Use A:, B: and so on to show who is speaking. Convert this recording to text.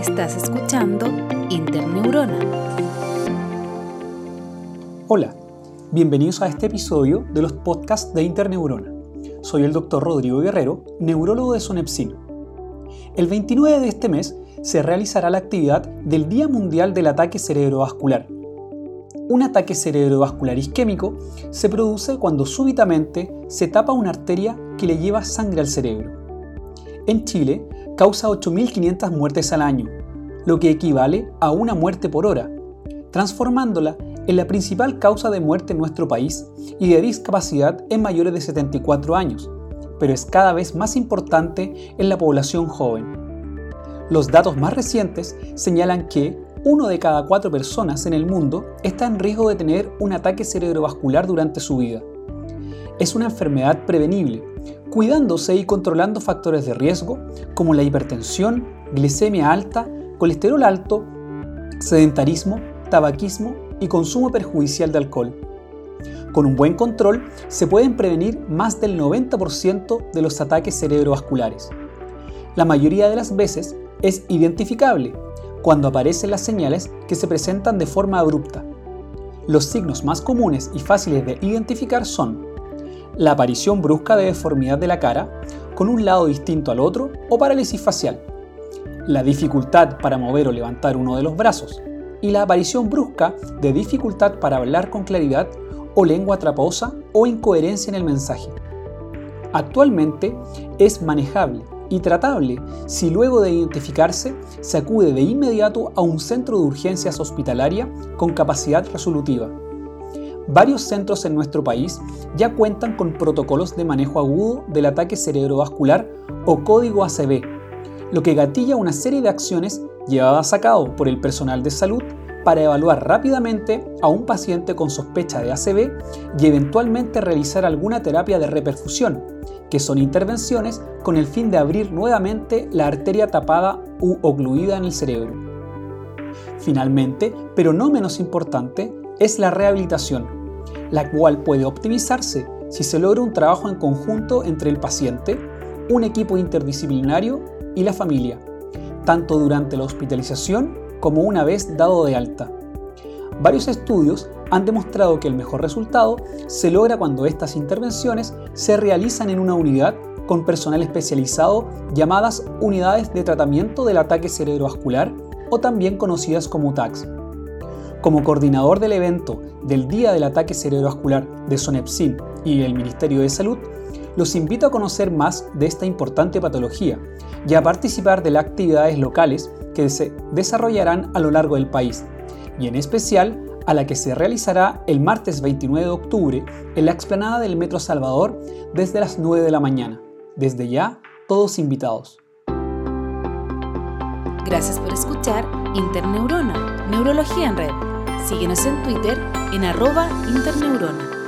A: Estás escuchando Interneurona.
B: Hola, bienvenidos a este episodio de los podcasts de Interneurona. Soy el doctor Rodrigo Guerrero, neurólogo de Sonepsin. El 29 de este mes se realizará la actividad del Día Mundial del Ataque Cerebrovascular. Un ataque cerebrovascular isquémico se produce cuando súbitamente se tapa una arteria que le lleva sangre al cerebro. En Chile, causa 8.500 muertes al año, lo que equivale a una muerte por hora, transformándola en la principal causa de muerte en nuestro país y de discapacidad en mayores de 74 años, pero es cada vez más importante en la población joven. Los datos más recientes señalan que uno de cada cuatro personas en el mundo está en riesgo de tener un ataque cerebrovascular durante su vida. Es una enfermedad prevenible cuidándose y controlando factores de riesgo como la hipertensión, glicemia alta, colesterol alto, sedentarismo, tabaquismo y consumo perjudicial de alcohol. Con un buen control se pueden prevenir más del 90% de los ataques cerebrovasculares. La mayoría de las veces es identificable cuando aparecen las señales que se presentan de forma abrupta. Los signos más comunes y fáciles de identificar son la aparición brusca de deformidad de la cara, con un lado distinto al otro o parálisis facial, la dificultad para mover o levantar uno de los brazos, y la aparición brusca de dificultad para hablar con claridad o lengua traposa o incoherencia en el mensaje. Actualmente es manejable y tratable si luego de identificarse se acude de inmediato a un centro de urgencias hospitalaria con capacidad resolutiva varios centros en nuestro país ya cuentan con protocolos de manejo agudo del ataque cerebrovascular o código ACV, lo que gatilla una serie de acciones llevadas a cabo por el personal de salud para evaluar rápidamente a un paciente con sospecha de ACV y eventualmente realizar alguna terapia de reperfusión, que son intervenciones con el fin de abrir nuevamente la arteria tapada u ocluida en el cerebro. Finalmente, pero no menos importante, es la rehabilitación, la cual puede optimizarse si se logra un trabajo en conjunto entre el paciente, un equipo interdisciplinario y la familia, tanto durante la hospitalización como una vez dado de alta. Varios estudios han demostrado que el mejor resultado se logra cuando estas intervenciones se realizan en una unidad con personal especializado llamadas unidades de tratamiento del ataque cerebrovascular o también conocidas como TACS. Como coordinador del evento del Día del Ataque Cerebrovascular de Sonepsin y el Ministerio de Salud, los invito a conocer más de esta importante patología y a participar de las actividades locales que se desarrollarán a lo largo del país, y en especial a la que se realizará el martes 29 de octubre en la explanada del Metro Salvador desde las 9 de la mañana. Desde ya, todos invitados.
A: Gracias por escuchar Interneurona, Neurología en Red. Síguenos en Twitter en arroba interneurona.